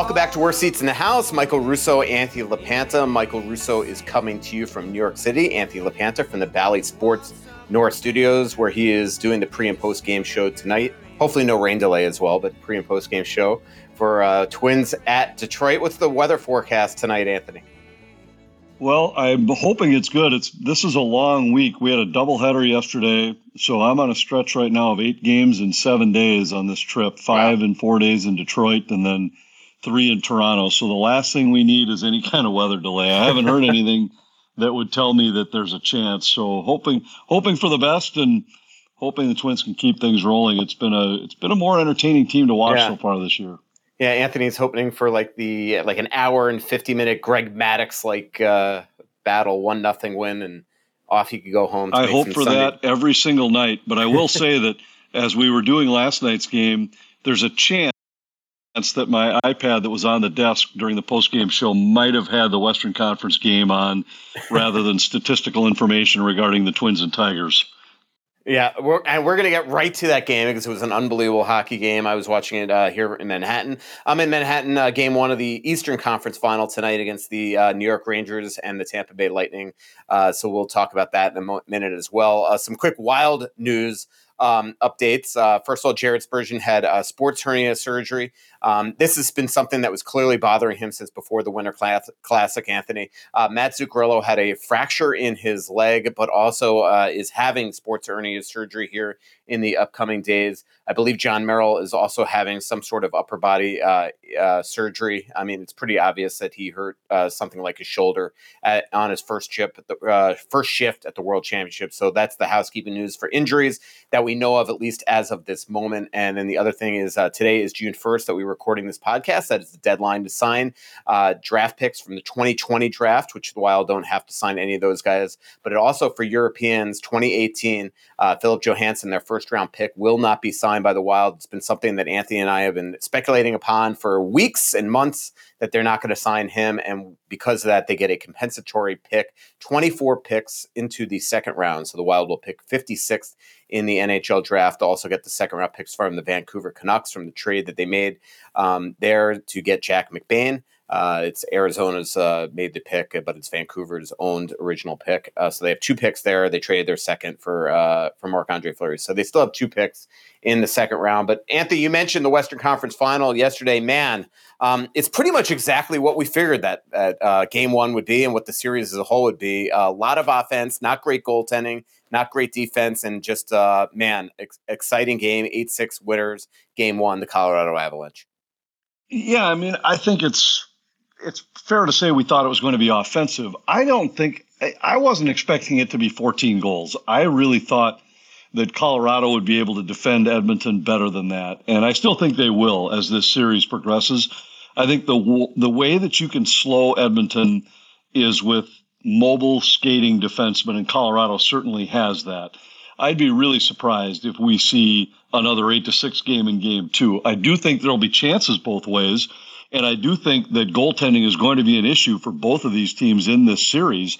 Welcome back to Worst Seats in the House. Michael Russo, Anthony LaPanta. Michael Russo is coming to you from New York City. Anthony LaPanta from the Bally Sports North Studios, where he is doing the pre and post game show tonight. Hopefully, no rain delay as well, but pre and post game show for uh, Twins at Detroit. What's the weather forecast tonight, Anthony? Well, I'm hoping it's good. It's this is a long week. We had a doubleheader yesterday, so I'm on a stretch right now of eight games in seven days on this trip. Five wow. and four days in Detroit, and then three in Toronto. So the last thing we need is any kind of weather delay. I haven't heard anything that would tell me that there's a chance. So hoping hoping for the best and hoping the Twins can keep things rolling. It's been a it's been a more entertaining team to watch yeah. so far this year. Yeah, Anthony's hoping for like the like an hour and fifty minute Greg Maddux like uh, battle, one nothing win, and off he could go home. I hope for Sunday. that every single night. But I will say that as we were doing last night's game, there's a chance that my iPad that was on the desk during the post-game show might have had the Western Conference game on rather than statistical information regarding the Twins and Tigers. Yeah, we're, and we're going to get right to that game because it was an unbelievable hockey game. I was watching it uh, here in Manhattan. I'm in Manhattan, uh, game one of the Eastern Conference final tonight against the uh, New York Rangers and the Tampa Bay Lightning. Uh, so we'll talk about that in a mo- minute as well. Uh, some quick wild news um, updates. Uh, first of all, Jared Spurgeon had a sports hernia surgery. Um, this has been something that was clearly bothering him since before the Winter Classic, Anthony. Uh, Matt Zuccarello had a fracture in his leg, but also uh, is having sports hernia surgery here in the upcoming days. I believe Jon Merrill is also having some sort of upper body uh, uh, surgery. I mean, it's pretty obvious that he hurt uh, something like his shoulder at, on his first chip, the uh, first shift at the World Championship. So that's the housekeeping news for injuries that we know of, at least as of this moment. And then the other thing is today is June first that we were recording this podcast. That is the deadline to sign uh, draft picks from the 2020 draft, which the Wild don't have to sign any of those guys. But it also for Europeans 2018, uh, Filip Johansson, their first round pick, will not be signed by the Wild. It's been something that Anthony and I have been speculating upon for weeks and months that they're not going to sign him. And because of that, they get a compensatory pick, 24 picks into the second round. So the Wild will pick 56th in the NHL draft. Also get the second round picks from the Vancouver Canucks from the trade that they made um, there to get Jack McBain. Uh, it's Arizona's uh, made the pick, but it's Vancouver's owned original pick. Uh, so they have two picks there. They traded their second for uh, for Marc Andre Fleury, so they still have two picks in the second round. But Anthony, you mentioned the Western Conference Final yesterday. Man, um, it's pretty much exactly what we figured that, that uh, Game One would be, and what the series as a whole would be. A lot of offense, not great goaltending, not great defense, and just uh, man, ex- exciting game. Eight six winners. Game One, the Colorado Avalanche. Yeah, I mean, I think it's it's fair to say we thought it was going to be offensive. I don't think I wasn't expecting it to be 14 goals. I really thought that Colorado would be able to defend Edmonton better than that, and I still think they will as this series progresses. I think the the way that you can slow Edmonton is with mobile skating defensemen, and Colorado certainly has that. I'd be really surprised if we see another eight to six game in game two. I do think there'll be chances both ways. And I do think that goaltending is going to be an issue for both of these teams in this series.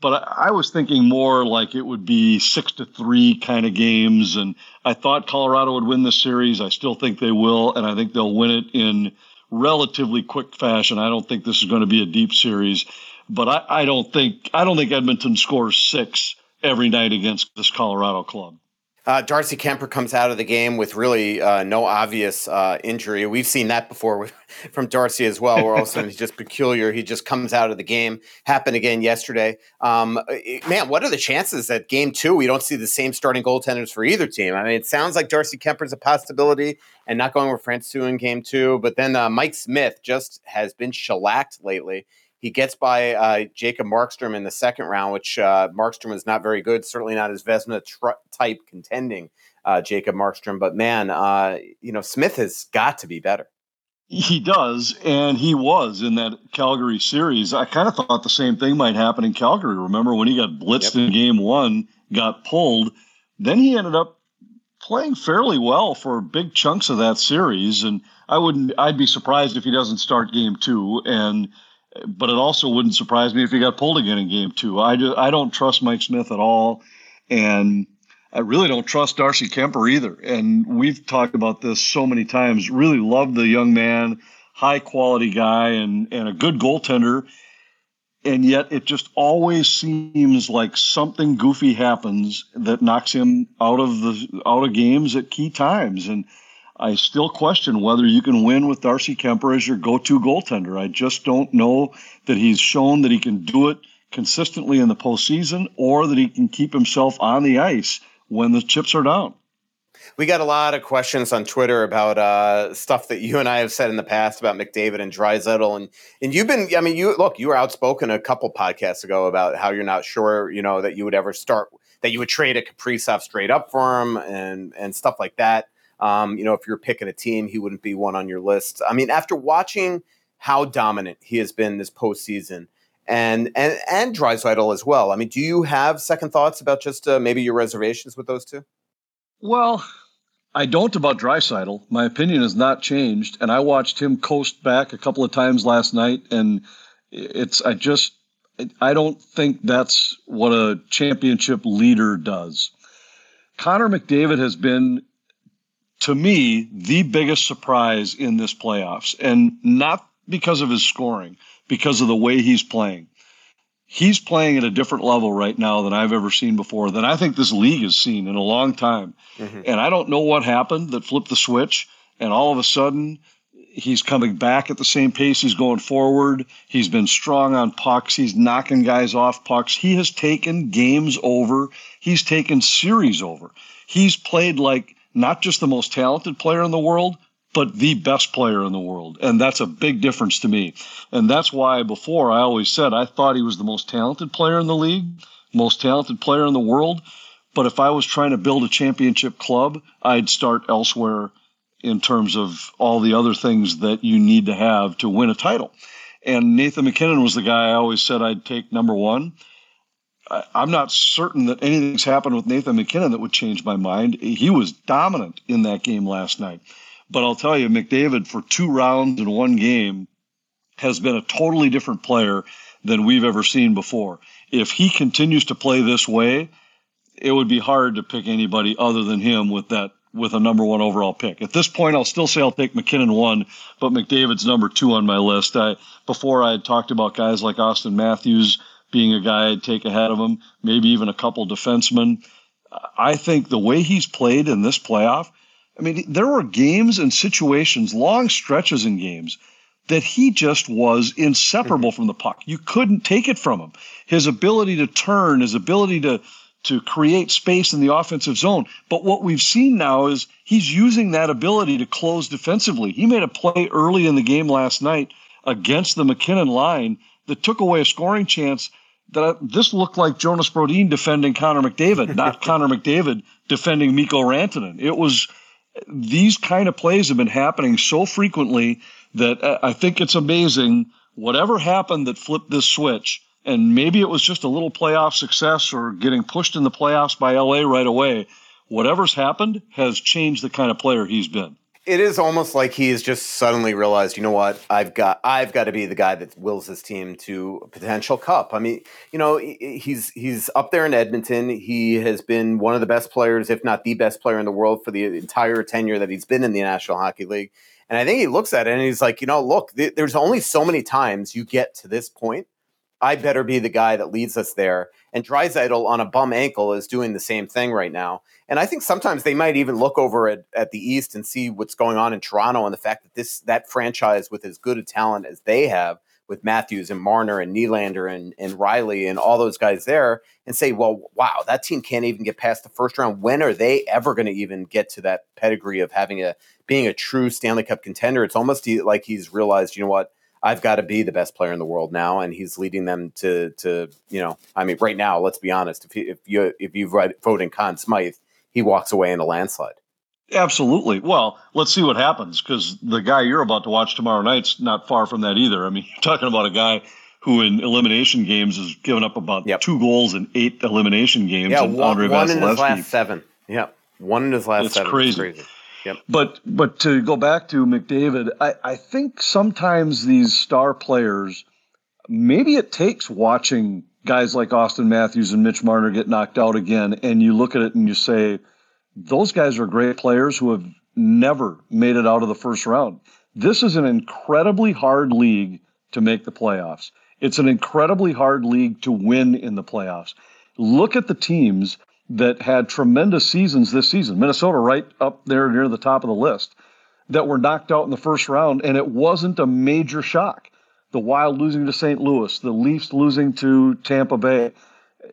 But I, I was thinking more like it would be six to three kind of games. And I thought Colorado would win this series. I still think they will. And I think they'll win it in relatively quick fashion. I don't think this is going to be a deep series. But I, I don't think I don't think Edmonton scores six every night against this Colorado club. Uh, Darcy Kuemper comes out of the game with really uh, no obvious uh, injury. We've seen that before with, from Darcy as well, where all of a sudden he's just peculiar. He just comes out of the game. Happened again yesterday. Um, man, what are the chances that game two we don't see the same starting goaltenders for either team? I mean, it sounds like Darcy Kuemper's a possibility and not going with Francouz in game two. But then uh, Mike Smith just has been shellacked lately. He gets by uh, Jacob Markstrom in the second round, which uh, Markstrom is not very good. Certainly not his Vezina tr- type contending uh, Jacob Markstrom. But man, uh, you know Smith has got to be better. He does, and he was in that Calgary series. I kind of thought the same thing might happen in Calgary. Remember when he got blitzed yep. in Game One, got pulled, then he ended up playing fairly well for big chunks of that series. And I wouldn't, I'd be surprised if he doesn't start Game Two. And but it also wouldn't surprise me if he got pulled again in game two. I, do, I don't trust Mike Smith at all. And I really don't trust Darcy Kuemper either. And we've talked about this so many times. Really love the young man, high quality guy and, and a good goaltender. And yet it just always seems like something goofy happens that knocks him out of the out of games at key times. And I still question whether you can win with Darcy Kuemper as your go-to goaltender. I just don't know that he's shown that he can do it consistently in the postseason or that he can keep himself on the ice when the chips are down. We got a lot of questions on Twitter about uh, stuff that you and I have said in the past about McDavid and Draisaitl, and and you've been. I mean, you look. You were outspoken a couple podcasts ago about how you're not sure, you know, that you would ever start that you would trade a Kaprizov straight up for him and and stuff like that. Um, you know, if you're picking a team, he wouldn't be one on your list. I mean, after watching how dominant he has been this postseason, and and and Draisaitl as well. I mean, do you have second thoughts about just uh, maybe your reservations with those two? Well, I don't about Draisaitl. My opinion has not changed, and I watched him coast back a couple of times last night, and it's I just I don't think that's what a championship leader does. Connor McDavid has been to me the biggest surprise in this playoffs, and not because of his scoring, because of the way he's playing he's playing at a different level right now than I've ever seen before, than I think this league has seen in a long time. Mm-hmm. And I don't know what happened that flipped the switch, and all of a sudden he's coming back at the same pace he's going forward. He's been strong on pucks. He's knocking guys off pucks. He has taken games over. He's taken series over. He's played like not just the most talented player in the world, but the best player in the world. And that's a big difference to me. And that's why before I always said I thought he was the most talented player in the league, most talented player in the world. But if I was trying to build a championship club, I'd start elsewhere in terms of all the other things that you need to have to win a title. And Nathan MacKinnon was the guy I always said I'd take number one. I'm not certain that anything's happened with Nathan MacKinnon that would change my mind. He was dominant in that game last night. But I'll tell you, McDavid for two rounds in one game has been a totally different player than we've ever seen before. If he continues to play this way, it would be hard to pick anybody other than him with that with a number one overall pick. At this point, I'll still say I'll take MacKinnon one, but McDavid's number two on my list. I before I had talked about guys like Auston Matthews being a guy I'd take ahead of him, maybe even a couple defensemen. I think the way he's played in this playoff, I mean, there were games and situations, long stretches in games, that he just was inseparable mm-hmm. from the puck. You couldn't take it from him. His ability to turn, his ability to to create space in the offensive zone. But what we've seen now is he's using that ability to close defensively. He made a play early in the game last night against the MacKinnon line that took away a scoring chance. That this looked like Jonas Brodin defending Connor McDavid, not Connor McDavid defending Mikko Rantanen. It was these kind of plays have been happening so frequently that uh, I think it's amazing. Whatever happened that flipped this switch, and maybe it was just a little playoff success or getting pushed in the playoffs by LA right away. Whatever's happened has changed the kind of player he's been it is almost like he's just suddenly realized, you know what, I've got I've got to be the guy that wills his team to a potential cup. I mean, you know, he's he's up there in Edmonton. He has been one of the best players, if not the best player in the world for the entire tenure that he's been in the National Hockey League. And I think he looks at it and he's like, you know, look, th- there's only so many times you get to this point. I better be the guy that leads us there. And Draisaitl on a bum ankle is doing the same thing right now. And I think sometimes they might even look over at, at the East and see what's going on in Toronto and the fact that this that franchise with as good a talent as they have with Matthews and Marner and Nylander and, and Rielly and all those guys there and say, well, wow, that team can't even get past the first round. When are they ever going to even get to that pedigree of having a being a true Stanley Cup contender? It's almost like he's realized, you know what, I've got to be the best player in the world now, and he's leading them to to you know. I mean, right now, let's be honest. If you if you if you vote in Conn Smythe, he walks away in a landslide. Absolutely. Well, let's see what happens because the guy you're about to watch tomorrow night's not far from that either. I mean, you're talking about a guy who in elimination games has given up about yep. two goals in eight elimination games. Yeah, one, one in his last seven. Yeah, one in his last it's seven. Crazy. It's crazy. But but to go back to McDavid, I, I think sometimes these star players, maybe it takes watching guys like Auston Matthews and Mitch Marner get knocked out again, and you look at it and you say, those guys are great players who have never made it out of the first round. This is an incredibly hard league to make the playoffs. It's an incredibly hard league to win in the playoffs. Look at the teams that had tremendous seasons this season. Minnesota right up there near the top of the list that were knocked out in the first round, and it wasn't a major shock. The Wild losing to St. Louis, the Leafs losing to Tampa Bay.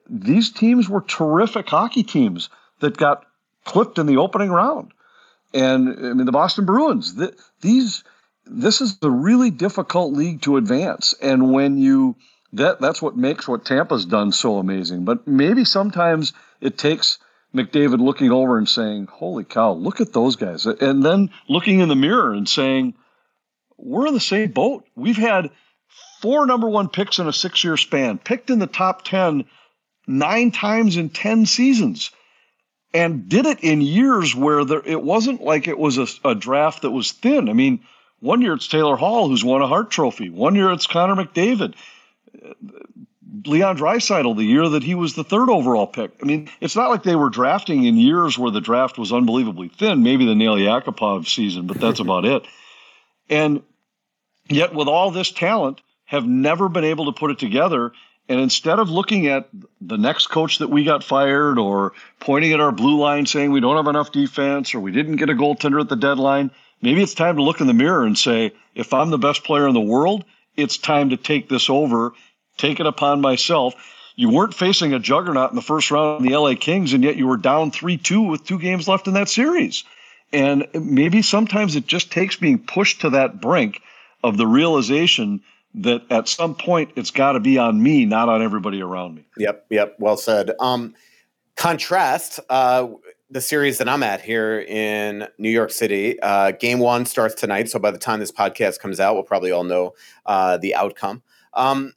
These teams were terrific hockey teams that got clipped in the opening round. And I mean, the Boston Bruins, the, these, this is a really difficult league to advance. And when you, that, that's what makes what Tampa's done so amazing. But maybe sometimes it takes McDavid looking over and saying, Holy cow, look at those guys. And then looking in the mirror and saying, We're in the same boat. We've had four number one picks in a six year span, picked in the top 10 nine times in 10 seasons, and did it in years where there, it wasn't like it was a, a draft that was thin. I mean, one year it's Taylor Hall, who's won a Hart Trophy. One year it's Connor McDavid. Leon Draisaitl, the year that he was the third overall pick. I mean, it's not like they were drafting in years where the draft was unbelievably thin. Maybe the Nail Yakupov season, but that's about it. And yet, with all this talent, have never been able to put it together. And instead of looking at the next coach that we got fired or pointing at our blue line saying we don't have enough defense or we didn't get a goaltender at the deadline, maybe it's time to look in the mirror and say, if I'm the best player in the world, it's time to take this over, take it upon myself. You weren't facing a juggernaut in the first round of the LA Kings, and yet you were down 3 2 with two games left in that series. And maybe sometimes it just takes being pushed to that brink of the realization that at some point it's got to be on me, not on everybody around me. Yep, yep, well said. Um, contrast uh, the series that I'm at here in New York City. Uh, game one starts tonight, so by the time this podcast comes out, we'll probably all know uh, the outcome. Um,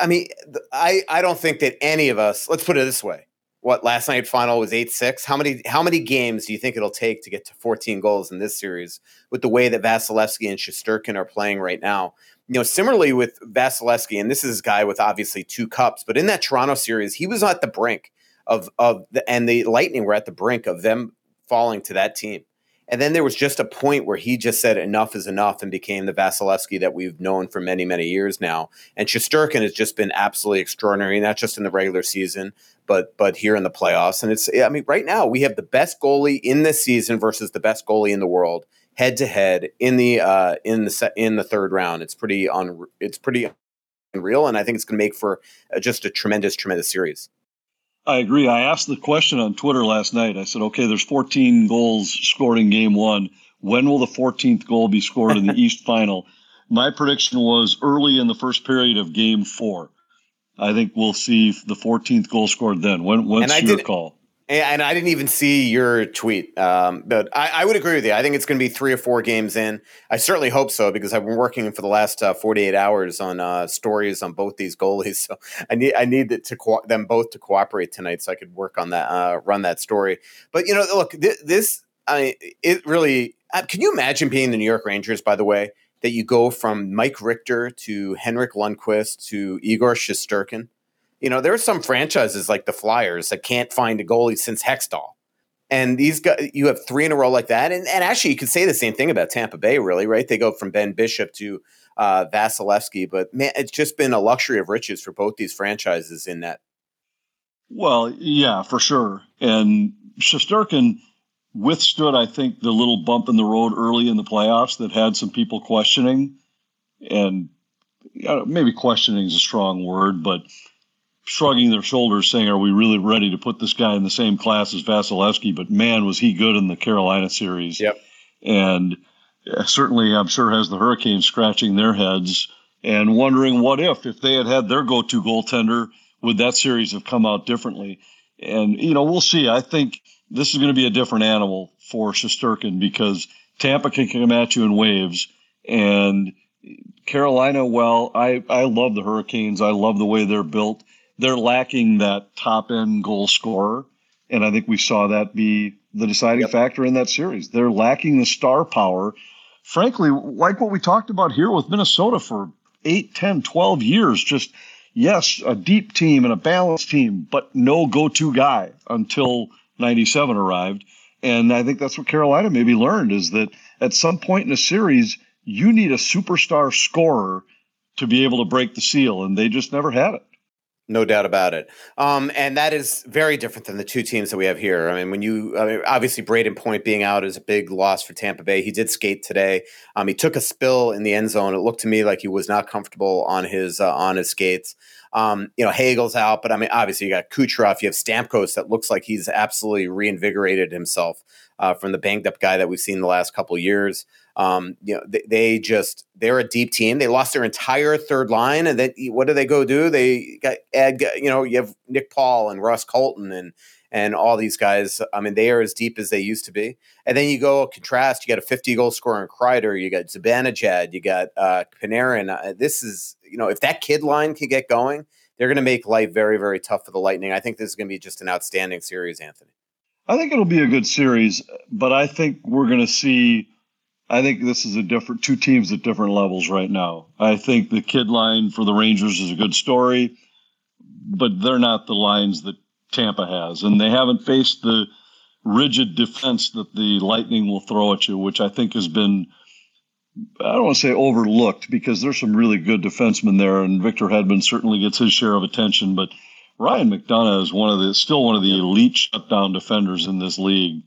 I mean, I I don't think that any of us. Let's put it this way: what last night final was eight six. How many how many games do you think it'll take to get to 14 goals in this series with the way that Vasilevskiy and Shesterkin are playing right now? You know, similarly with Vasilevskiy, and this is a guy with obviously two cups, but in that Toronto series, he was at the brink of of the and the Lightning were at the brink of them falling to that team. And then there was just a point where he just said enough is enough and became the Vasilevskiy that we've known for many, many years now. And Shesterkin has just been absolutely extraordinary, not just in the regular season, but but here in the playoffs. And it's I mean, right now we have the best goalie in this season versus the best goalie in the world head to head in the uh, in the set, in the third round. It's pretty on it's pretty unreal, and I think it's going to make for uh, just a tremendous, tremendous series. I agree. I asked the question on Twitter last night. I said, okay, there's 14 goals scored in game one. When will the 14th goal be scored in the East final? My prediction was early in the first period of game four. I think we'll see the 14th goal scored then. When, what's your call? And I didn't even see your tweet, um, but I, I, would agree with you. I think it's going to be three or four games in. I certainly hope so because I've been working for the last uh, 48 hours on uh, stories on both these goalies. So I need I need to co- them both to cooperate tonight so I could work on that, uh, run that story. But you know, look, th- this I it really. Uh, can you imagine being the New York Rangers? By the way, that you go from Mike Richter to Henrik Lundqvist to Igor Shesterkin you know, there are some franchises like the Flyers that can't find a goalie since Hextall. And these guys, you have three in a row like that. And, and actually, you could say the same thing about Tampa Bay, really, right? They go from Ben Bishop to uh, Vasilevskiy. But man, it's just been a luxury of riches for both these franchises in that. Well, yeah, for sure. And Shesterkin withstood, I think, the little bump in the road early in the playoffs that had some people questioning. And maybe questioning is a strong word, but shrugging their shoulders, saying, "Are we really ready to put this guy in the same class as Vasilevskiy?" But man, was he good in the Carolina series! Yep. And certainly, I'm sure has the Hurricanes scratching their heads and wondering what if if they had had their go-to goaltender, would that series have come out differently? And you know, we'll see. I think this is going to be a different animal for Shesterkin because Tampa can come at you in waves and. Carolina, well, I, I love the Hurricanes. I love the way they're built they're lacking that top end goal scorer. And I think we saw that be the deciding yep. factor in that series. They're lacking the star power. Frankly, like what we talked about here with Minnesota for 8, 10, 12 years, just yes, a deep team and a balanced team, but no go to guy until 97 arrived. And I think that's what Carolina maybe learned is that at some point in a series, you need a superstar scorer to be able to break the seal, and they just never had it. No doubt about it. Um, and that is very different than the two teams that we have here. I mean, when you I mean, obviously Brayden Point being out is a big loss for Tampa Bay. He did skate today. Um, he took a spill in the end zone. It looked to me like he was not comfortable on his uh, on his skates. Um, you know, Hagel's out, but I mean, obviously you got Kucherov, you have Stamkos that looks like he's absolutely reinvigorated himself uh, from the banged up guy that we've seen the last couple years. Um, you know, they, they, just they're a deep team. They lost their entire third line, and then what do they go do? They got add, you know, you have Nick Paul and Ross Colton and and all these guys. I mean, they are as deep as they used to be. And then you go contrast. You got a 50 goal scorer in Kreider. You got Zibanejad. You got uh, Panarin. Uh, this is you know, if that kid line can get going, they're going to make life very very tough for the Lightning. I think this is going to be just an outstanding series, Anthony. I think it'll be a good series, but I think we're going to see. I think this is a different two teams at different levels right now. I think the kid line for the Rangers is a good story, but they're not the lines that Tampa has, and they haven't faced the rigid defense that the Lightning will throw at you, which I think has been. I don't want to say overlooked because there's some really good defensemen there, and Victor Hedman certainly gets his share of attention, but Ryan McDonagh is one of the still one of the elite shutdown defenders in this league,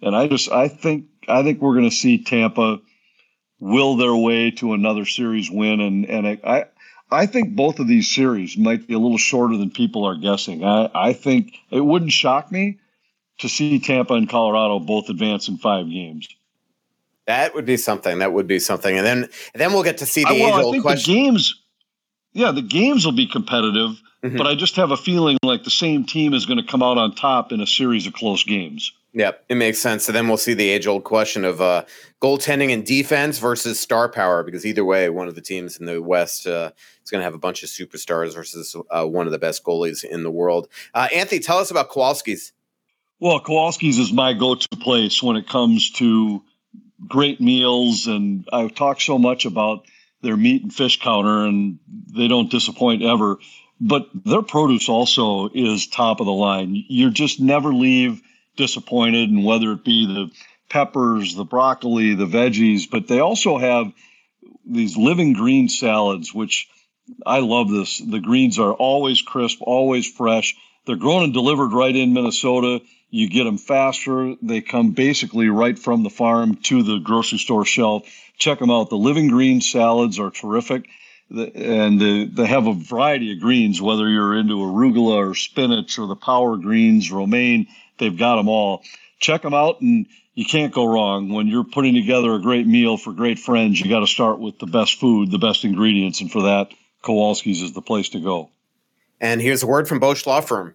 and I just I think I think we're going to see Tampa will their way to another series win, and and I I think both of these series might be a little shorter than people are guessing. I I think it wouldn't shock me to see Tampa and Colorado both advance in five games. That would be something. That would be something, and then and then we'll get to see the well, I think question. The games, yeah, the games will be competitive Mm-hmm. But I just have a feeling like the same team is going to come out on top in a series of close games. Yep, it makes sense. So then we'll see the age old question of uh, goaltending and defense versus star power, because either way, one of the teams in the West uh, is going to have a bunch of superstars versus uh, one of the best goalies in the world. Uh, Anthony, tell us about Kowalski's. Well, Kowalski's is my go to place when it comes to great meals. And I've talked so much about their meat and fish counter, and they don't disappoint ever but their produce also is top of the line. You just never leave disappointed, and whether it be the peppers, the broccoli, the veggies, but they also have these living green salads, which I love this. The greens are always crisp, always fresh. They're grown and delivered right in Minnesota. You get them faster. They come basically right from the farm to the grocery store shelf. Check them out. The living green salads are terrific and they have a variety of greens, whether you're into arugula or spinach or the power greens, romaine, they've got them all. Check them out, and you can't go wrong. When you're putting together a great meal for great friends, you got to start with the best food, the best ingredients, and for that, Kowalski's is the place to go. And here's a word from Bosch Law Firm.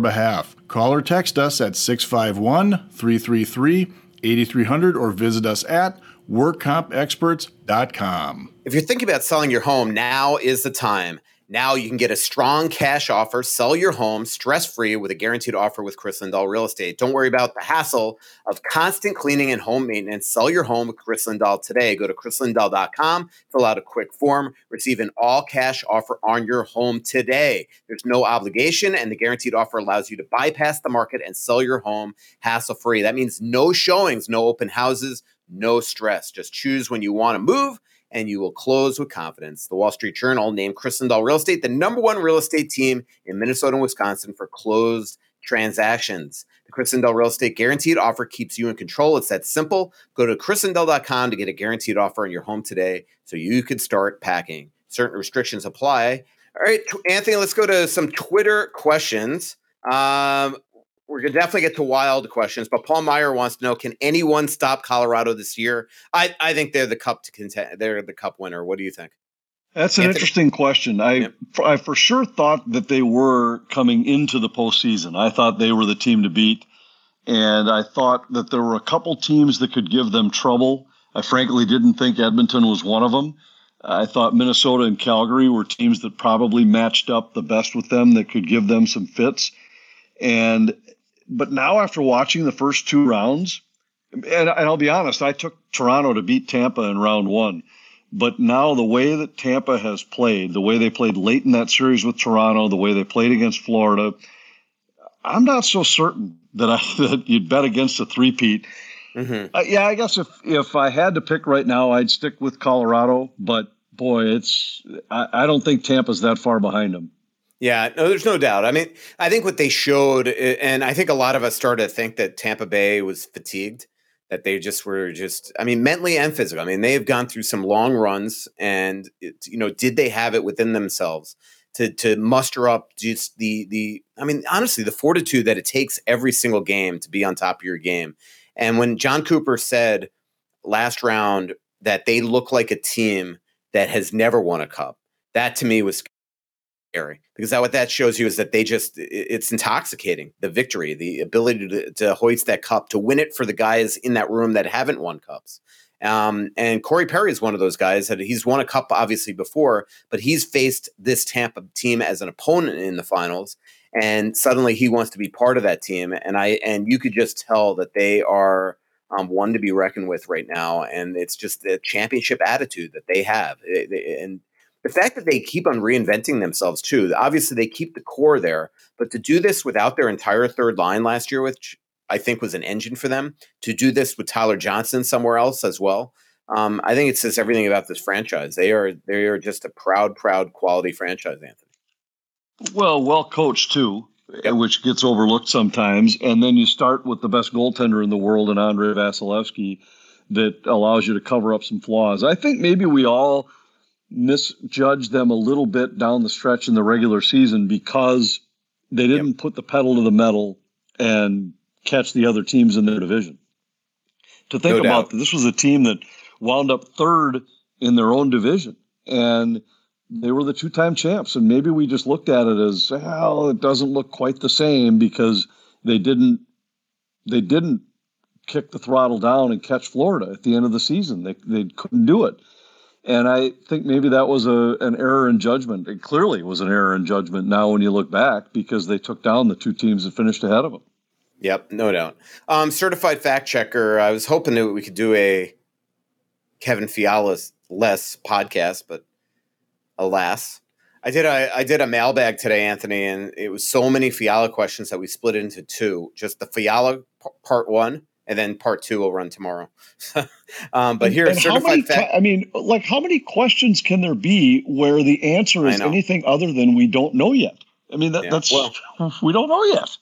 behalf. Call or text us at 651 333 8300 or visit us at workcompexperts.com. If you're thinking about selling your home, now is the time. Now you can get a strong cash offer, sell your home stress free with a guaranteed offer with Kris Lindahl Real Estate. Don't worry about the hassle of constant cleaning and home maintenance. Sell your home with Kris Lindahl today. Go to krislindahl.com, fill out a quick form, receive an all cash offer on your home today. There's no obligation, and the guaranteed offer allows you to bypass the market and sell your home hassle free. That means no showings, no open houses, no stress. Just choose when you want to move and you will close with confidence. The Wall Street Journal named Kris Lindahl Real Estate the number one real estate team in Minnesota and Wisconsin for closed transactions. The Kris Lindahl Real Estate Guaranteed Offer keeps you in control. It's that simple. Go to krislindahl.com to get a guaranteed offer on your home today so you can start packing. Certain restrictions apply. All right, Anthony, let's go to some Twitter questions. Um, we're gonna definitely get to wild questions, but Paul Meyer wants to know: Can anyone stop Colorado this year? I I think they're the cup to contend. They're the cup winner. What do you think? That's an Anthony? interesting question. I yeah. I for sure thought that they were coming into the postseason. I thought they were the team to beat, and I thought that there were a couple teams that could give them trouble. I frankly didn't think Edmonton was one of them. I thought Minnesota and Calgary were teams that probably matched up the best with them that could give them some fits. And but now after watching the first two rounds, and, and I'll be honest, I took Toronto to beat Tampa in round one. But now the way that Tampa has played, the way they played late in that series with Toronto, the way they played against Florida, I'm not so certain that I that you'd bet against a three-peat. Mm-hmm. Uh, yeah, I guess if if I had to pick right now, I'd stick with Colorado. But boy, it's I, I don't think Tampa's that far behind them. Yeah, no, there's no doubt. I mean, I think what they showed, and I think a lot of us started to think that Tampa Bay was fatigued, that they just were just, I mean, mentally and physically. I mean, they have gone through some long runs, and it, you know, did they have it within themselves to to muster up just the the? I mean, honestly, the fortitude that it takes every single game to be on top of your game. And when Jon Cooper said last round that they look like a team that has never won a cup, that to me was because that what that shows you is that they just it's intoxicating the victory the ability to, to hoist that cup to win it for the guys in that room that haven't won cups um, and Corey Perry is one of those guys that he's won a cup obviously before, but he's faced this Tampa team as an opponent in the finals, and suddenly he wants to be part of that team. And I and you could just tell that they are um, one to be reckoned with right now, and it's just the championship attitude that they have. and the fact that they keep on reinventing themselves too obviously they keep the core there but to do this without their entire third line last year which i think was an engine for them to do this with tyler johnson somewhere else as well um, i think it says everything about this franchise. They are they are just a proud proud quality franchise anthony. Well well coached too yep. which gets overlooked sometimes and then you start with the best goaltender in the world and Andrei vasilevskiy that allows you to cover up some flaws. I think maybe we all misjudged them a little bit down the stretch in the regular season because they didn't yep. put the pedal to the metal and catch the other teams in their division. To think no about this was a team that wound up third in their own division and they were the two-time champs and maybe we just looked at it as well it doesn't look quite the same because they didn't they didn't kick the throttle down and catch Florida at the end of the season they they couldn't do it and I think maybe that was a an error in judgment. It clearly was an error in judgment now when you look back because they took down the two teams that finished ahead of them. Yep, no doubt. Um, certified fact checker. I was hoping that we could do a Kevin Fiala less podcast, but alas, I did a I did a mailbag today, Anthony, and it was so many Fiala questions that we split into two. Just the Fiala p- part one and then part two will run tomorrow. um, but here, certified fact. I mean, like, how many questions can there be where the answer is anything other than we don't know yet? I mean, that, yeah. that's well, we don't know yet.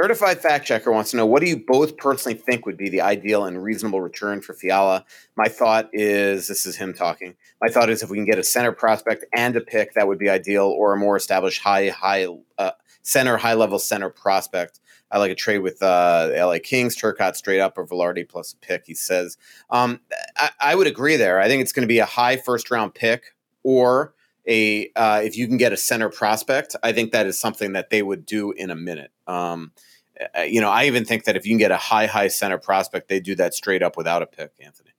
Certified fact checker wants to know what do you both personally think would be the ideal and reasonable return for Fiala? My thought is this is him talking. My thought is if we can get a center prospect and a pick, that would be ideal, or a more established high high uh, center, high level center prospect. I like a trade with uh, LA Kings, Turcotte straight up, or Vilardi plus a pick. He says, um, I, I, would agree there. I think it's going to be a high first round pick, or a uh, if you can get a center prospect. I think that is something that they would do in a minute. Um, you know, I even think that if you can get a high high center prospect, they do that straight up without a pick. Anthony,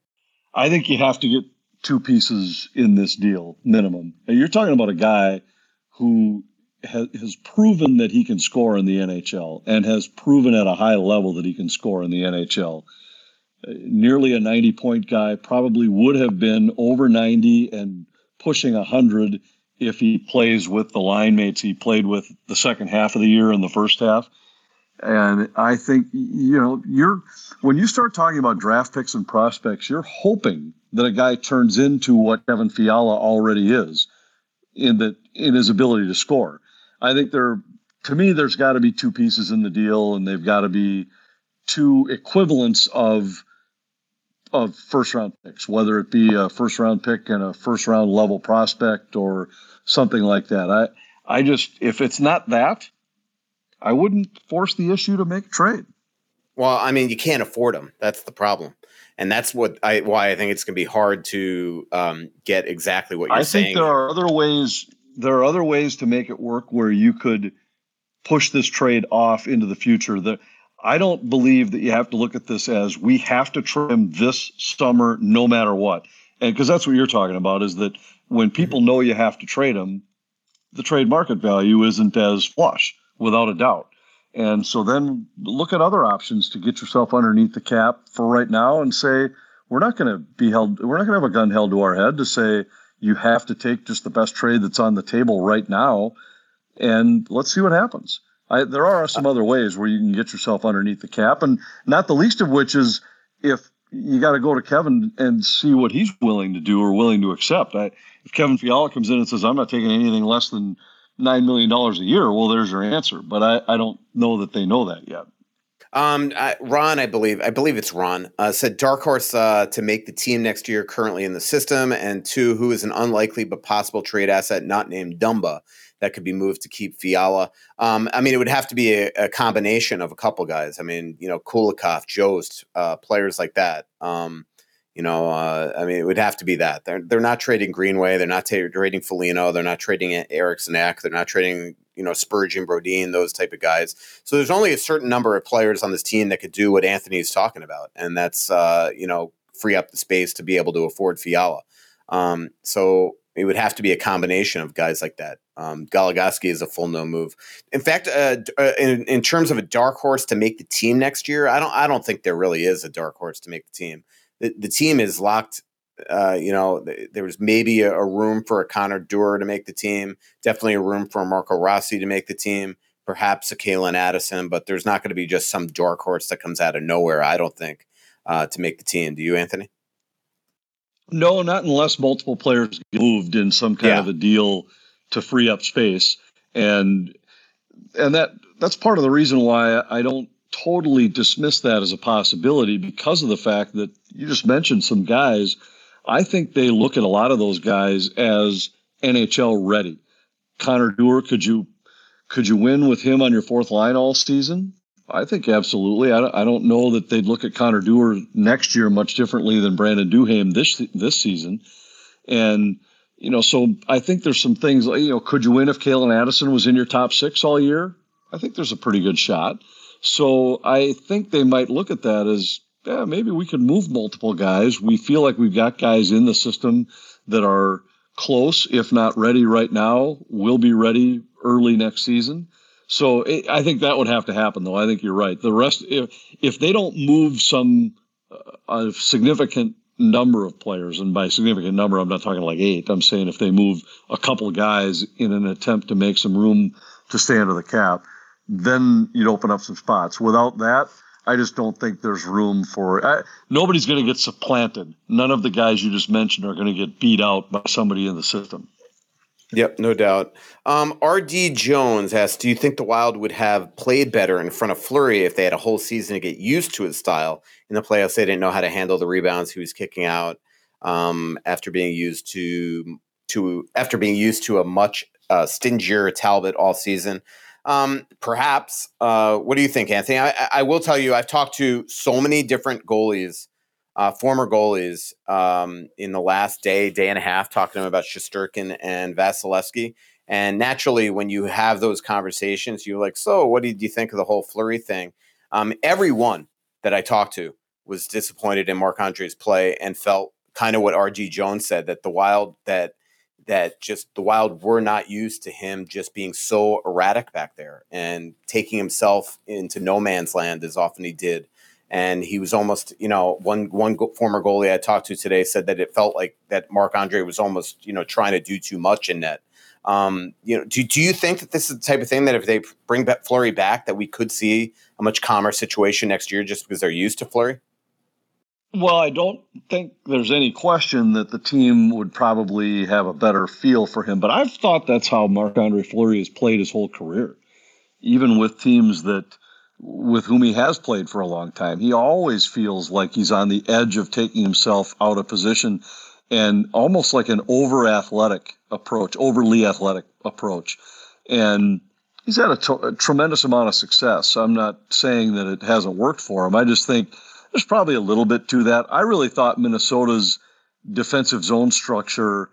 I think you have to get two pieces in this deal minimum. you're talking about a guy who has proven that he can score in the NHL and has proven at a high level that he can score in the NHL. Uh, nearly a 90 point guy, probably would have been over 90 and pushing 100 if he plays with the line mates he played with the second half of the year and the first half. And I think, you know, you're when you start talking about draft picks and prospects, you're hoping that a guy turns into what Kevin Fiala already is in that in his ability to score. I think there, to me, there's got to be two pieces in the deal, and they've got to be two equivalents of of first round picks, whether it be a first round pick and a first round level prospect or something like that. I I just if it's not that, I wouldn't force the issue to make a trade. Well, I mean, you can't afford them. That's the problem, and that's what I why I think it's going to be hard to um, get exactly what you're I saying. I think there are other ways there are other ways to make it work where you could push this trade off into the future. That I don't believe that you have to look at this as we have to trim this summer no matter what. And because that's what you're talking about is that when people know you have to trade them, the trade market value isn't as flush without a doubt. And so then look at other options to get yourself underneath the cap for right now and say, we're not going to be held, we're not going to have a gun held to our head to say you have to take just the best trade that's on the table right now. And let's see what happens. I, there are some other ways where you can get yourself underneath the cap, and not the least of which is if you got to go to Kevin and see what he's willing to do or willing to accept. I, if Kevin Fiala comes in and says, I'm not taking anything less than $9 million a year, well, there's your answer. But I, I don't know that they know that yet. Um, Ron, I believe, I believe it's Ron, uh, said dark horse uh, to make the team next year, currently in the system, and two, who is an unlikely but possible trade asset not named Dumba that could be moved to keep Fiala. Um, I mean, it would have to be a, a, combination of a couple guys. I mean, you know, Kulikov, Jost, uh, players like that. Um, you know, uh, I mean, it would have to be that. They're they're not trading Greenway. They're not t- trading Foligno. They're not trading Eriksson Ek. They're not trading you know Spurgeon, Brodin, those type of guys. So there's only a certain number of players on this team that could do what Anthony is talking about, and that's uh, you know free up the space to be able to afford Fiala. Um, so it would have to be a combination of guys like that. Um, Goligoski is a full no move. In fact, uh, uh, in, in terms of a dark horse to make the team next year, I don't I don't think there really is a dark horse to make the team the, the team is locked. Uh, you know, th- there was maybe a, a, room for a Connor Dewar to make the team. Definitely a room for a Marco Rossi to make the team. Perhaps a Calen Addison, but there's not going to be just some dark horse that comes out of nowhere. I don't think uh, to make the team. Do you, Anthony? No, not unless multiple players moved in some kind yeah. of a deal to free up space, and and that that's part of the reason why I don't totally dismiss that as a possibility because of the fact that you just mentioned some guys. I think they look at a lot of those guys as NHL ready. Connor Dewar, could you could you win with him on your fourth line all season? I think absolutely. I don't, I don't know that they'd look at Connor Dewar next year much differently than Brandon Duhaime this this season. And you know, so I think there's some things you know, could you win if Calen Addison was in your top six all year? I think there's a pretty good shot. So I think they might look at that as yeah, maybe we could move multiple guys. We feel like we've got guys in the system that are close, if not ready right now, will be ready early next season. So it, I think that would have to happen, though. I think you're right. The rest, if if they don't move some uh, a significant number of players, and by significant number, I'm not talking like eight. I'm saying if they move a couple guys in an attempt to make some room to stay under the cap, then you'd open up some spots. Without that, I just don't think there's room for I, nobody's going to get supplanted. None of the guys you just mentioned are going to get beat out by somebody in the system. Yep, no doubt. Um, RD Jones asks, "Do you think the Wild would have played better in front of Fleury if they had a whole season to get used to his style in the playoffs? They didn't know how to handle the rebounds he was kicking out um, after being used to to after being used to a much uh, stingier Talbot all season." Um, perhaps. Uh, what do you think, Anthony? I, I, will tell you, I've talked to so many different goalies, uh, former goalies, um, in the last day, day and a half, talking to them about Shesterkin and Vasilevskiy. And naturally, when you have those conversations, you're like, "So, what did you think of the whole Fleury thing?" Um, everyone that I talked to was disappointed in Marc Andre's play and felt kind of what RG Jones said that the Wild that that just the Wild were not used to him just being so erratic back there and taking himself into no man's land as often he did. And he was almost, you know, one one former goalie I talked to today said that it felt like that Marc Andre was almost, you know, trying to do too much in net. Um, you know, do, do you think that this is the type of thing that if they bring Fleury back, that we could see a much calmer situation next year just because they're used to Fleury? Well, I don't think there's any question that the team would probably have a better feel for him, but I've thought that's how Marc Andre Fleury has played his whole career, even with teams that with whom he has played for a long time. He always feels like he's on the edge of taking himself out of position and almost like an over athletic approach, overly athletic approach. And he's had a, t- a tremendous amount of success. I'm not saying that it hasn't worked for him. I just think there's probably a little bit to that. I really thought Minnesota's defensive zone structure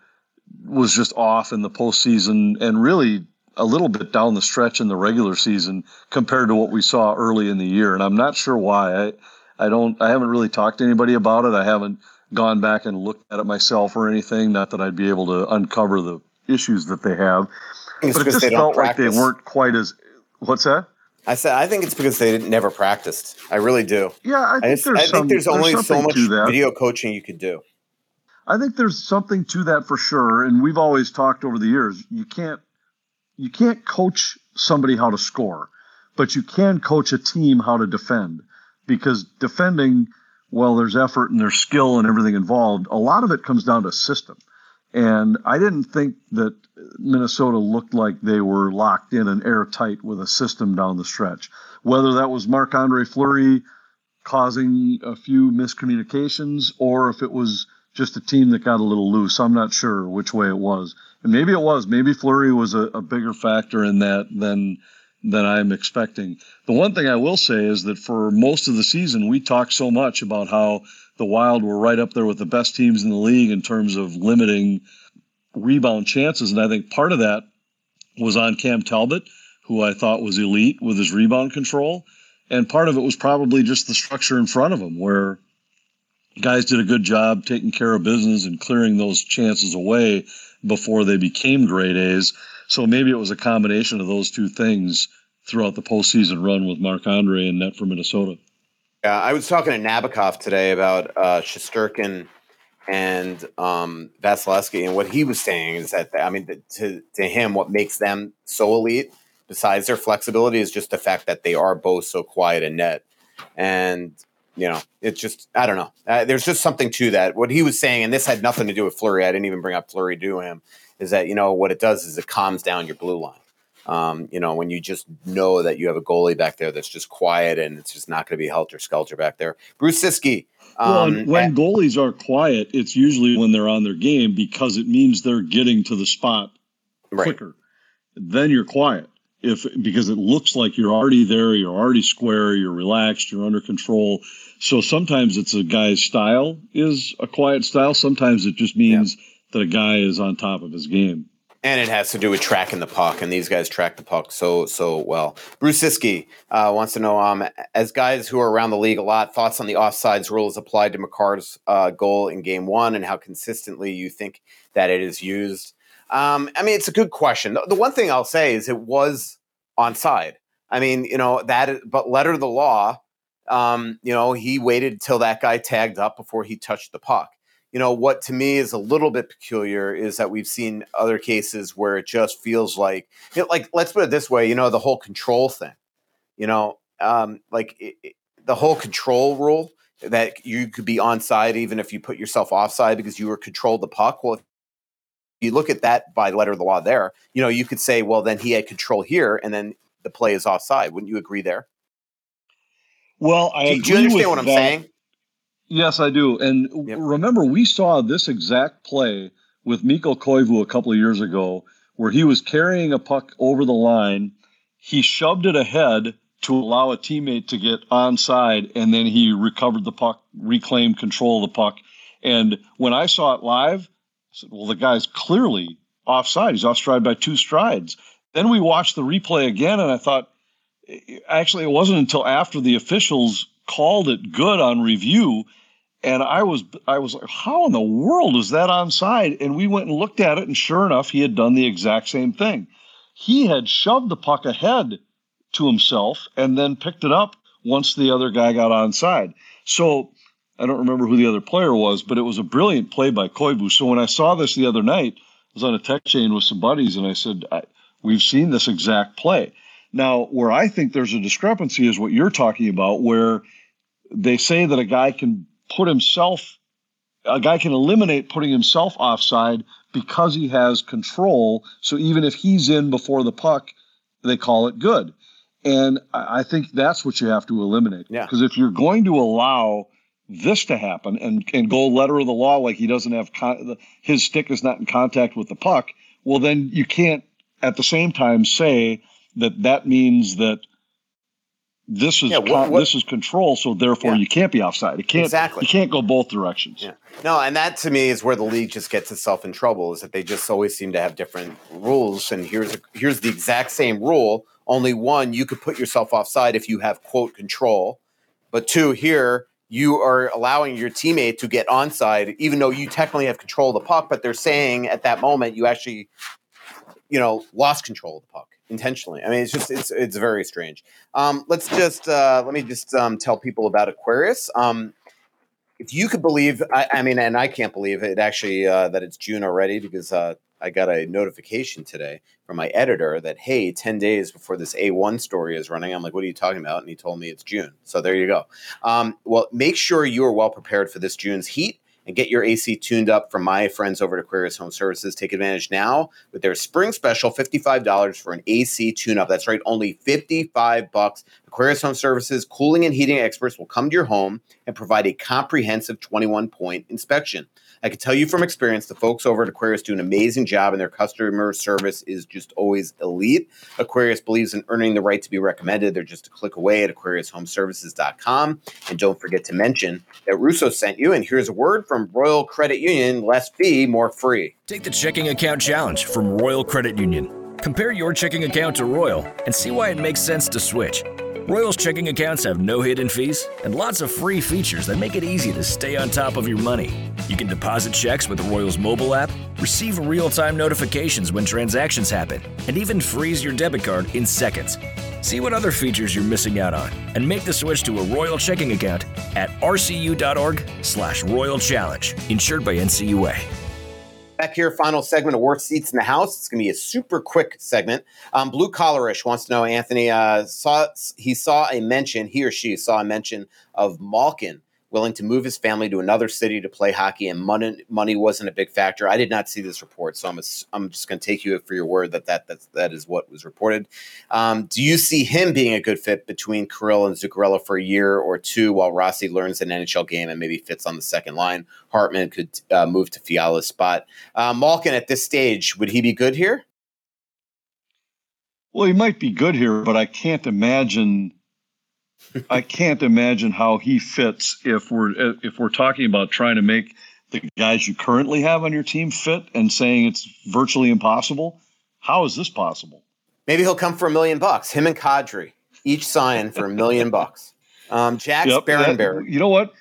was just off in the postseason and really a little bit down the stretch in the regular season compared to what we saw early in the year, and I'm not sure why. I I don't I haven't really talked to anybody about it. I haven't gone back and looked at it myself or anything. Not that I'd be able to uncover the issues that they have, but it just felt like they weren't quite as. What's that? I said I think it's because they never practiced. I really do. Yeah, I think I there's. I think there's only so much video coaching you could do. I think there's something to that for sure, and we've always talked over the years. You can't you can't coach somebody how to score, but you can coach a team how to defend because defending, well, there's effort and there's skill and everything involved. A lot of it comes down to system. And I didn't think that Minnesota looked like they were locked in and airtight with a system down the stretch. Whether that was Marc Andre Fleury causing a few miscommunications or if it was just a team that got a little loose, I'm not sure which way it was. And maybe it was. Maybe Fleury was a, a bigger factor in that than than I'm expecting. The one thing I will say is that for most of the season, we talked so much about how the Wild were right up there with the best teams in the league in terms of limiting rebound chances. And I think part of that was on Cam Talbot, who I thought was elite with his rebound control. And part of it was probably just the structure in front of him, where guys did a good job taking care of business and clearing those chances away before they became great A's. So maybe it was a combination of those two things throughout the postseason run with Marc Andre and net for Minnesota. Yeah, I was talking to Nabokov today about uh, and um, Vasilevskiy, and what he was saying is that I mean, to to him, what makes them so elite, besides their flexibility, is just the fact that they are both so quiet and net. And you know, it's just I don't know. Uh, there's just something to that. What he was saying, and this had nothing to do with Fleury. I didn't even bring up Fleury to him. Is that you know what it does is it calms down your blue line. Um, you know, when you just know that you have a goalie back there that's just quiet and it's just not going to be helter skelter back there. Bruce Siski. Um, well, when goalies are quiet, it's usually when they're on their game because it means they're getting to the spot quicker. Right. Then you're quiet if because it looks like you're already there, you're already square, you're relaxed, you're under control. So sometimes it's a guy's style is a quiet style. Sometimes it just means yeah. That a guy is on top of his game. And it has to do with tracking the puck, and these guys track the puck so so well. Bruce Siski uh, wants to know, um, as guys who are around the league a lot, thoughts on the offsides rules applied to Makar's uh, goal in Game One, and how consistently you think that it is used. Um, I mean, it's a good question. The, the, one thing I'll say is it was onside. I mean, you know that, but letter of the law. Um, you know, he waited till that guy tagged up before he touched the puck. You know, what to me is a little bit peculiar is that we've seen other cases where it just feels like, you know, like let's put it this way. You know, the whole control thing. You know, um, like it, it, the whole control rule that you could be onside even if you put yourself offside because you were controlled the puck. Well, you look at that by letter of the law there, you know, you could say, well, then he had control here and then the play is offside. Wouldn't you agree there? Well, I do, do you understand what I'm that. saying? Yes, I do. And yep. remember, we saw this exact play with Mikko Koivu a couple of years ago where he was carrying a puck over the line. He shoved it ahead to allow a teammate to get onside, and then he recovered the puck, reclaimed control of the puck. And when I saw it live, I said, well, the guy's clearly offside. He's offside by two strides. Then we watched the replay again, and I thought, actually, it wasn't until after the officials called it good on review. And I was, I was like, how in the world is that onside? And we went and looked at it, and sure enough, he had done the exact same thing. He had shoved the puck ahead to himself and then picked it up once the other guy got onside. So I don't remember who the other player was, but it was a brilliant play by Koivu. So when I saw this the other night, I was on a tech chain with some buddies, and I said, I, "We've seen this exact play." Now, where I think there's a discrepancy is what you're talking about, where they say that a guy can put himself, a guy can eliminate putting himself offside because he has control. So even if he's in before the puck, they call it good. And I think that's what you have to eliminate. Yeah. Because if you're going to allow this to happen and, and go letter of the law like he doesn't have con- his stick is not in contact with the puck, well, then you can't at the same time say that that means that this is yeah, what, what, this is control, so therefore yeah. you can't be offside. It can't exactly. You can't go both directions. Yeah. No, and that to me is where the league just gets itself in trouble. Is that they just always seem to have different rules, and here's a, here's the exact same rule. Only one, you could put yourself offside if you have quote control, but two, here you are allowing your teammate to get onside, even though you technically have control of the puck. But they're saying at that moment you actually, you know, lost control of the puck intentionally. I mean, it's just it's it's very strange. Um, let's just uh, let me just um, tell people about Aquarius. Um, if you could believe, I, I, mean, and I can't believe it actually uh, that it's June already because uh, I got a notification today from my editor that hey, ten days before this A1 story is running. I'm like, what are you talking about? And he told me it's June. So there you go. Um, well, make sure you are well prepared for this June's heat and get your AC tuned up from my friends over at Aquarius Home Services. Take advantage now with their spring special, $55 for an AC tune up. That's right, only 55 bucks. Aquarius Home Services cooling and heating experts will come to your home and provide a comprehensive 21 point inspection. I can tell you from experience, the folks over at Aquarius do an amazing job, and their customer service is just always elite. Aquarius believes in earning the right to be recommended. They're just a click away at AquariusHomeservices.com. And don't forget to mention that Russo sent you. And here's a word from Royal Credit Union less fee, more free. Take the checking account challenge from Royal Credit Union. Compare your checking account to Royal and see why it makes sense to switch. Royal's checking accounts have no hidden fees and lots of free features that make it easy to stay on top of your money. You can deposit checks with the Royal's mobile app, receive real time notifications when transactions happen, and even freeze your debit card in seconds. See what other features you're missing out on and make the switch to a Royal checking account at rcu.org/slash Royal Challenge, insured by NCUA. Back here, final segment of Worst Seats in the House. It's going to be a super quick segment. Um, Blue Collarish wants to know, Anthony, uh, saw he saw a mention, he or she saw a mention of Malkin willing to move his family to another city to play hockey, and money, money wasn't a big factor. I did not see this report, so I'm, a, I'm just going to take you for your word that that, that, that is what was reported. Um, do you see him being a good fit between Kirill and Zuccarello for a year or two while Rossi learns an NHL game and maybe fits on the second line? Hartman could uh, move to Fiala's spot. Uh, Malkin, at this stage, would he be good here? Well, he might be good here, but I can't imagine I can't imagine how he fits if we're if we're talking about trying to make the guys you currently have on your team fit and saying it's virtually impossible. How is this possible? Maybe he'll come for a million bucks. Him and Kadri each sign for a million bucks. Um, Jack yep, You know what?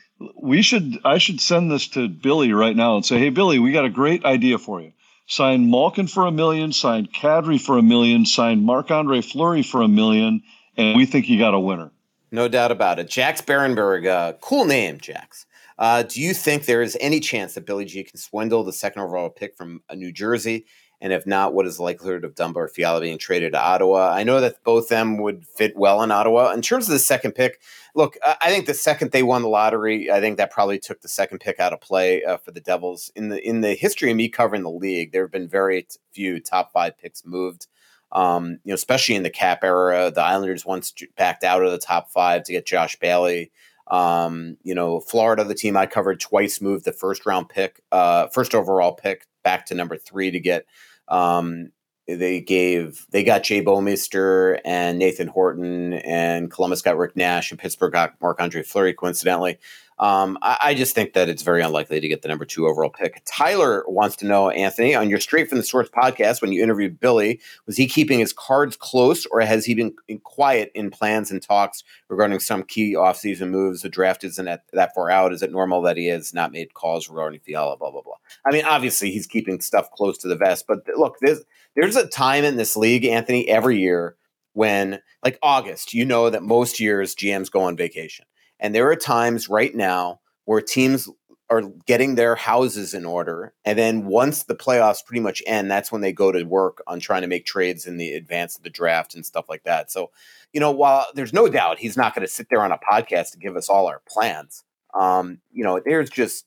We should. I should send this to Billy right now and say, "Hey, Billy, we got a great idea for you. Sign Malkin for a million. Sign Kadri for a million. Sign Marc Andre Fleury for a million, and we think you got a winner." No doubt about it. Jax Berenberg, uh, cool name, Jax. Uh, do you think there is any chance that Billy G can swindle the second overall pick from uh, New Jersey? And if not, what is the likelihood of Dumba or Fiala being traded to Ottawa? I know that both them would fit well in Ottawa. In terms of the second pick, look, I think the second they won the lottery, I think that probably took the second pick out of play uh, for the Devils. In the in the history of me covering the league, there have been very few top five picks moved. Um, you know, especially in the cap era, the Islanders once backed out of the top five to get Josh Bailey. Um, you know, Florida, the team I covered twice, moved the first round pick, uh, first overall pick back to number three to get. Um, they gave they got Jay Bouwmeester and Nathan Horton, and Columbus got Rick Nash, and Pittsburgh got Marc Andre Fleury. Coincidentally, um, I, I, just think that it's very unlikely to get the number two overall pick. Tyler wants to know, Anthony, on your Straight from the Source podcast, when you interviewed Billy, was he keeping his cards close or has he been quiet in plans and talks regarding some key offseason moves? The draft isn't that, that far out. Is it normal that he has not made calls regarding Fiala, blah, blah, blah? I mean, obviously he's keeping stuff close to the vest, but look, there's, there's a time in this league, Anthony, every year when, like August, you know that most years GMs go on vacation and there are times right now where teams are getting their houses in order. And then once the playoffs pretty much end, that's when they go to work on trying to make trades in the advance of the draft and stuff like that. So, you know, while there's no doubt he's not going to sit there on a podcast to give us all our plans, um, you know, there's just,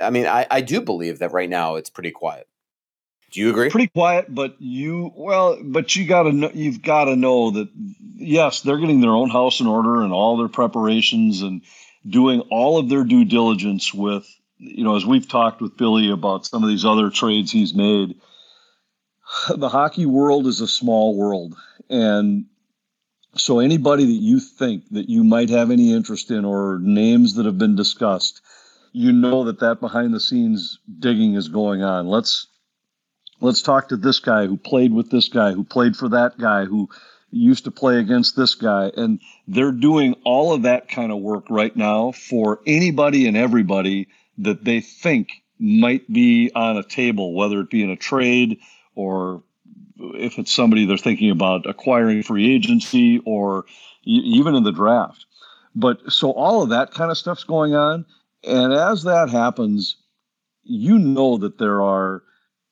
I mean, I, I do believe that right now it's pretty quiet. Do you agree? Pretty quiet, but you well, but you got to know you've got to know that yes, they're getting their own house in order and all their preparations and doing all of their due diligence with you know as we've talked with Billy about some of these other trades he's made. The hockey world is a small world, and So anybody that you think that you might have any interest in or names that have been discussed, you know that that behind the scenes digging is going on. Let's let's talk to this guy who played with this guy who played for that guy who used to play against this guy and they're doing all of that kind of work right now for anybody and everybody that they think might be on a table whether it be in a trade or if it's somebody they're thinking about acquiring free agency or even in the draft. But so all of that kind of stuff's going on. And as that happens, you know that there are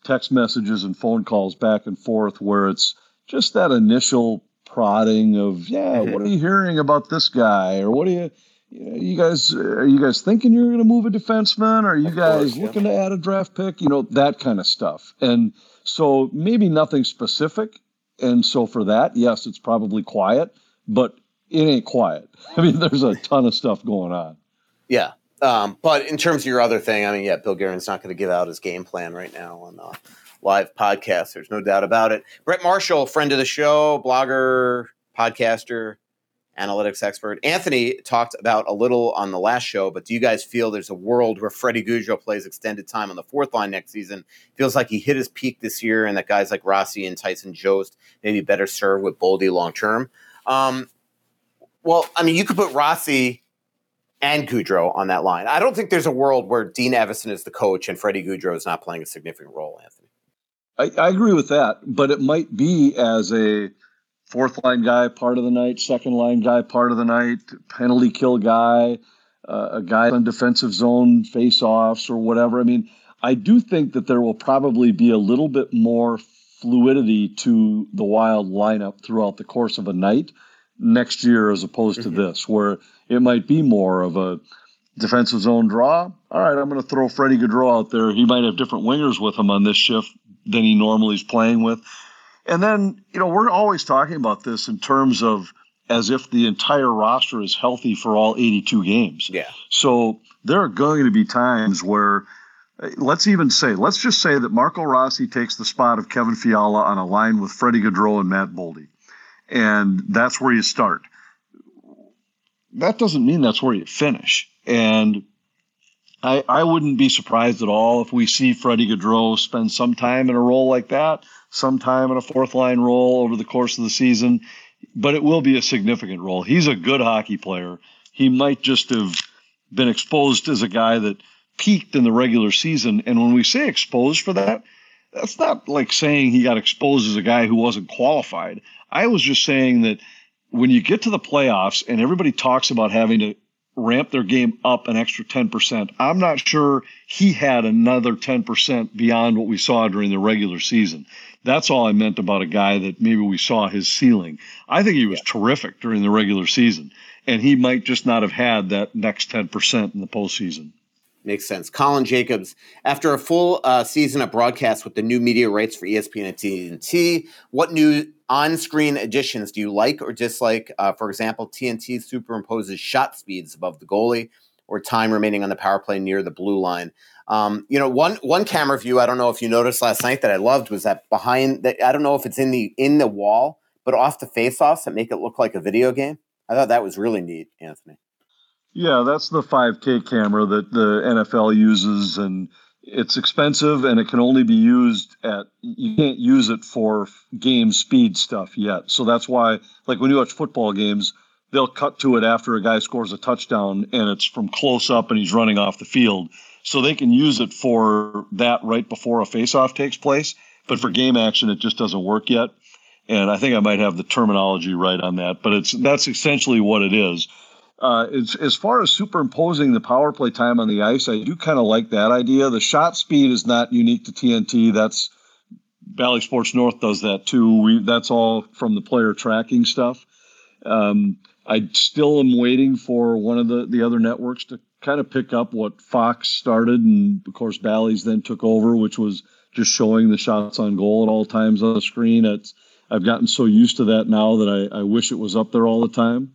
text messages and phone calls back and forth where it's just that initial prodding of, yeah, what are you hearing about this guy? Or what are you, you guys, are you guys thinking you're going to move a defenseman? Are you of guys course, looking yeah. to add a draft pick? You know, that kind of stuff. And, so maybe nothing specific. And so for that, yes, it's probably quiet, but it ain't quiet. I mean, there's a ton of stuff going on. Yeah. Um, but in terms of your other thing, I mean, yeah, Bill Guerin's not going to give out his game plan right now on uh, live podcast. There's no doubt about it. Brett Marshall, friend of the show, blogger, podcaster, analytics expert. Anthony talked about a little on the last show, but do you guys feel there's a world where Freddie Gaudreau plays extended time on the fourth line next season? Feels like he hit his peak this year, and that guys like Rossi and Tyson Jost maybe better serve with Boldy long term. Um, well, I mean, you could put Rossi and Gaudreau on that line. I don't think there's a world where Dean Evason is the coach and Freddie Gaudreau is not playing a significant role, Anthony. I, I agree with that, but it might be as a fourth line guy part of the night, second line guy part of the night, penalty kill guy, uh, a guy on defensive zone face offs or whatever. I mean, I do think that there will probably be a little bit more fluidity to the wild lineup throughout the course of a night next year as opposed mm-hmm. to this, where it might be more of a defensive zone draw. All right, I'm going to throw Freddie Gaudreau out there. He might have different wingers with him on this shift than he normally is playing with. And then, you know, we're always talking about this in terms of as if the entire roster is healthy for all 82 games. Yeah. So there are going to be times where, let's even say, let's just say that Marco Rossi takes the spot of Kevin Fiala on a line with Freddie Gaudreau and Matt Boldy. And that's where you start. That doesn't mean that's where you finish. And I, I wouldn't be surprised at all if we see Freddie Gaudreau spend some time in a role like that sometime in a fourth line role over the course of the season, but it will be a significant role. He's a good hockey player. He might just have been exposed as a guy that peaked in the regular season. And when we say exposed for that, that's not like saying he got exposed as a guy who wasn't qualified. I was just saying that when you get to the playoffs and everybody talks about having to ramp their game up an extra 10%. I'm not sure he had another 10% beyond what we saw during the regular season. That's all I meant about a guy that maybe we saw his ceiling. I think he was yeah. terrific during the regular season, and he might just not have had that next 10% in the postseason. Makes sense. Colin Jacobs, after a full uh, season of broadcast with the new media rights for ESPN and TNT, what new on-screen additions do you like or dislike? Uh, for example, TNT superimposes shot speeds above the goalie or time remaining on the power play near the blue line. Um, you know, one one camera view I don't know if you noticed last night that I loved was that behind that I don't know if it's in the in the wall, but off the face-offs that make it look like a video game. I thought that was really neat, Anthony. Yeah, that's the 5K camera that the NFL uses, and it's expensive, and it can only be used at. You can't use it for game speed stuff yet. So that's why, like when you watch football games, they'll cut to it after a guy scores a touchdown, and it's from close up, and he's running off the field. So they can use it for that right before a face-off takes place. But for game action, it just doesn't work yet. And I think I might have the terminology right on that, but it's that's essentially what it is. Uh, as far as superimposing the power play time on the ice, I do kind of like that idea. The shot speed is not unique to TNT. That's Bally Sports North does that too. We that's all from the player tracking stuff. Um, I still am waiting for one of the the other networks to kind of pick up what Fox started, and of course Bally's then took over, which was just showing the shots on goal at all times on the screen. It's I've gotten so used to that now that I, I wish it was up there all the time.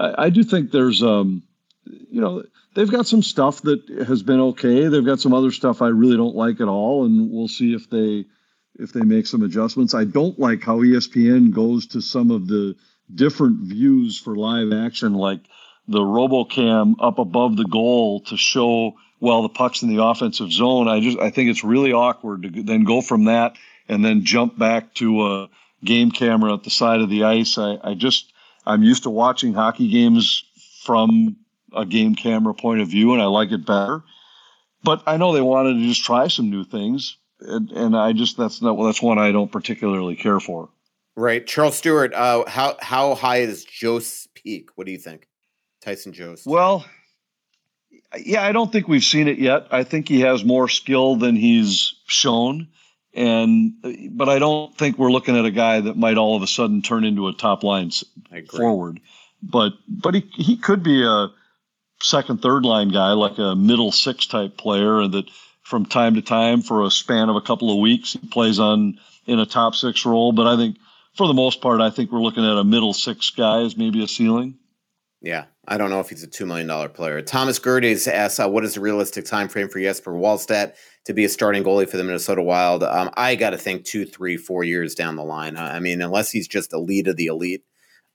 I, I do think there's, um, you know, they've got some stuff that has been okay. They've got some other stuff I really don't like at all, and we'll see if they if they make some adjustments. I don't like how ESPN goes to some of the different views for live action, like the RoboCam up above the goal to show well the puck's in the offensive zone. I just I think it's really awkward to then go from that and then jump back to a game camera at the side of the ice. I, I just I'm used to watching hockey games from a game camera point of view, and I like it better. But I know they wanted to just try some new things, and, and I just that's not well, that's one I don't particularly care for. Right, Charles Stewart. Uh, how how high is Jost's peak? What do you think, Tyson Jost? Well, yeah, I don't think we've seen it yet. I think he has more skill than he's shown, and but I don't think we're looking at a guy that might all of a sudden turn into a top line forward. But but he he could be a second third line guy, like a middle six type player, and that from time to time for a span of a couple of weeks he plays on in a top six role. But I think for the most part, I think we're looking at a middle six guy as maybe a ceiling. Yeah, I don't know if he's a two million dollar player. Thomas Gerdes asks, uh, "What is the realistic time frame for Jesper Wallstedt to be a starting goalie for the Minnesota Wild?" Um, I got to think two, three, four years down the line. I mean, unless he's just elite of the elite,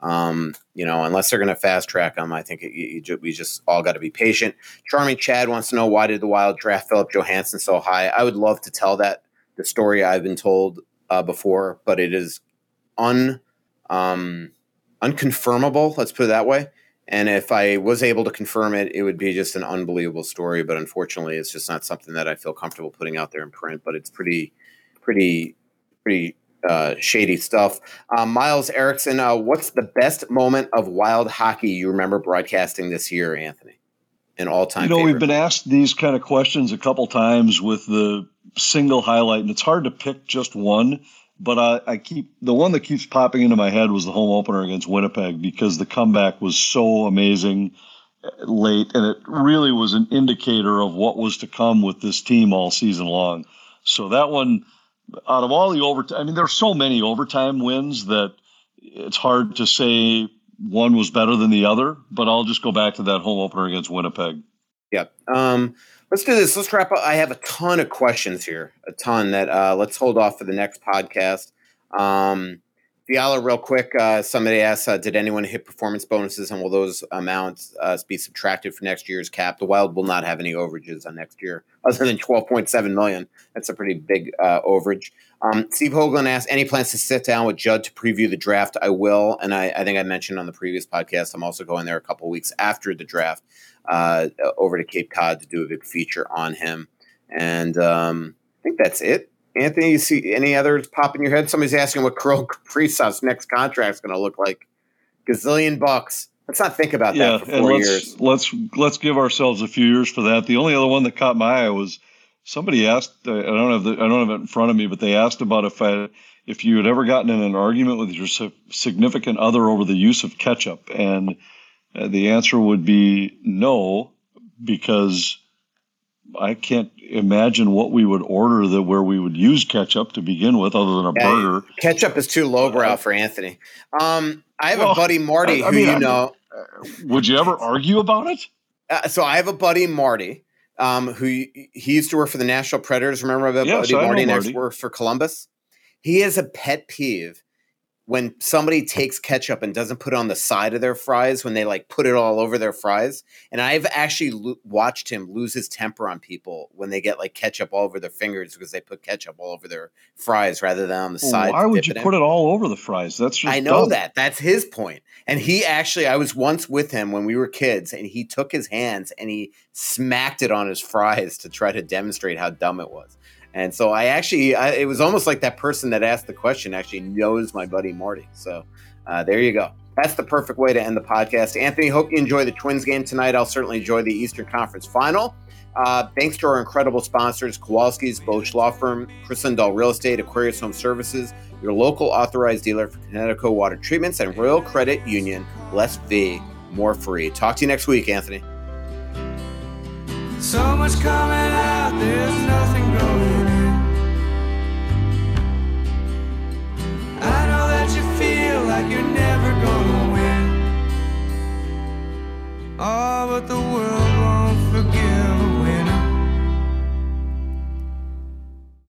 um, you know, unless they're going to fast track him, I think it, we just all got to be patient. Charming Chad wants to know why did the Wild draft Filip Johansson so high? I would love to tell that the story I've been told uh, before, but it is un um, unconfirmable. Let's put it that way. And if I was able to confirm it, it would be just an unbelievable story. But unfortunately, it's just not something that I feel comfortable putting out there in print. But it's pretty, pretty, pretty uh, shady stuff. Um, Miles Erickson, uh, what's the best moment of wild hockey you remember broadcasting this year, Anthony? An all time. You know, favorite? we've been asked these kind of questions a couple times with the single highlight, and it's hard to pick just one but I, I, keep the one that keeps popping into my head was the home opener against Winnipeg because the comeback was so amazing uh, late, and it really was an indicator of what was to come with this team all season long. So that one, out of all the overtime, I mean, there's so many overtime wins that it's hard to say one was better than the other. But I'll just go back to that home opener against Winnipeg. Yep. Um, let's do this. Let's wrap up. I have a ton of questions here, a ton that uh, let's hold off for the next podcast. Um, Fiala, real quick. Uh, somebody asked, uh, did anyone hit performance bonuses, and will those amounts uh, be subtracted for next year's cap? The Wild will not have any overages on next year, other than twelve point seven million. That's a pretty big uh, overage. Um, Steve Hoagland asked, any plans to sit down with Judd to preview the draft? I will, and I, I think I mentioned on the previous podcast, I'm also going there a couple weeks after the draft uh, over to Cape Cod to do a big feature on him. And um, I think that's it. Anthony, you see any others pop in your head? Somebody's asking what Kirill Kaprizov's next contract is going to look like. Gazillion bucks. Let's not think about yeah, that for four let's, years. Let's let's give ourselves a few years for that. The only other one that caught my eye was somebody asked. Uh, I don't have the, I don't have it in front of me, but they asked about if I if you had ever gotten in an argument with your significant other over the use of ketchup, and uh, the answer would be no, because I can't imagine what we would order that where we would use ketchup to begin with, other than a yeah, burger. Ketchup is too lowbrow uh, for Anthony. Um, I have well, a buddy Marty I, I who mean, you know. Uh, would you ever argue about it? Uh, so I have a buddy Marty um, who he used to work for the Nashville Predators. Remember that yes, buddy Marty next worked for Columbus? He has a pet peeve when somebody takes ketchup and doesn't put it on the side of their fries when they like put it all over their fries and i've actually lo- watched him lose his temper on people when they get like ketchup all over their fingers because they put ketchup all over their fries rather than on the well, side why would you put it all over the fries? That's i know dumb. that. That's his point. And he actually i was once with him when we were kids and he took his hands and he smacked it on his fries to try to demonstrate how dumb it was and so I actually, I, it was almost like that person that asked the question actually knows my buddy Marty. So uh, there you go. That's the perfect way to end the podcast. Anthony, hope you enjoy the Twins game tonight. I'll certainly enjoy the Eastern Conference final. Uh, thanks to our incredible sponsors, Kowalski's Bosch Law Firm, Kris Lindahl Real Estate, Aquarius Home Services, your local authorized dealer for Kinetico Water Treatments, and Royal Credit Union. Less fee, more free. Talk to you next week, Anthony. So much coming out, there's nothing going like you're never gonna win. Oh, but the world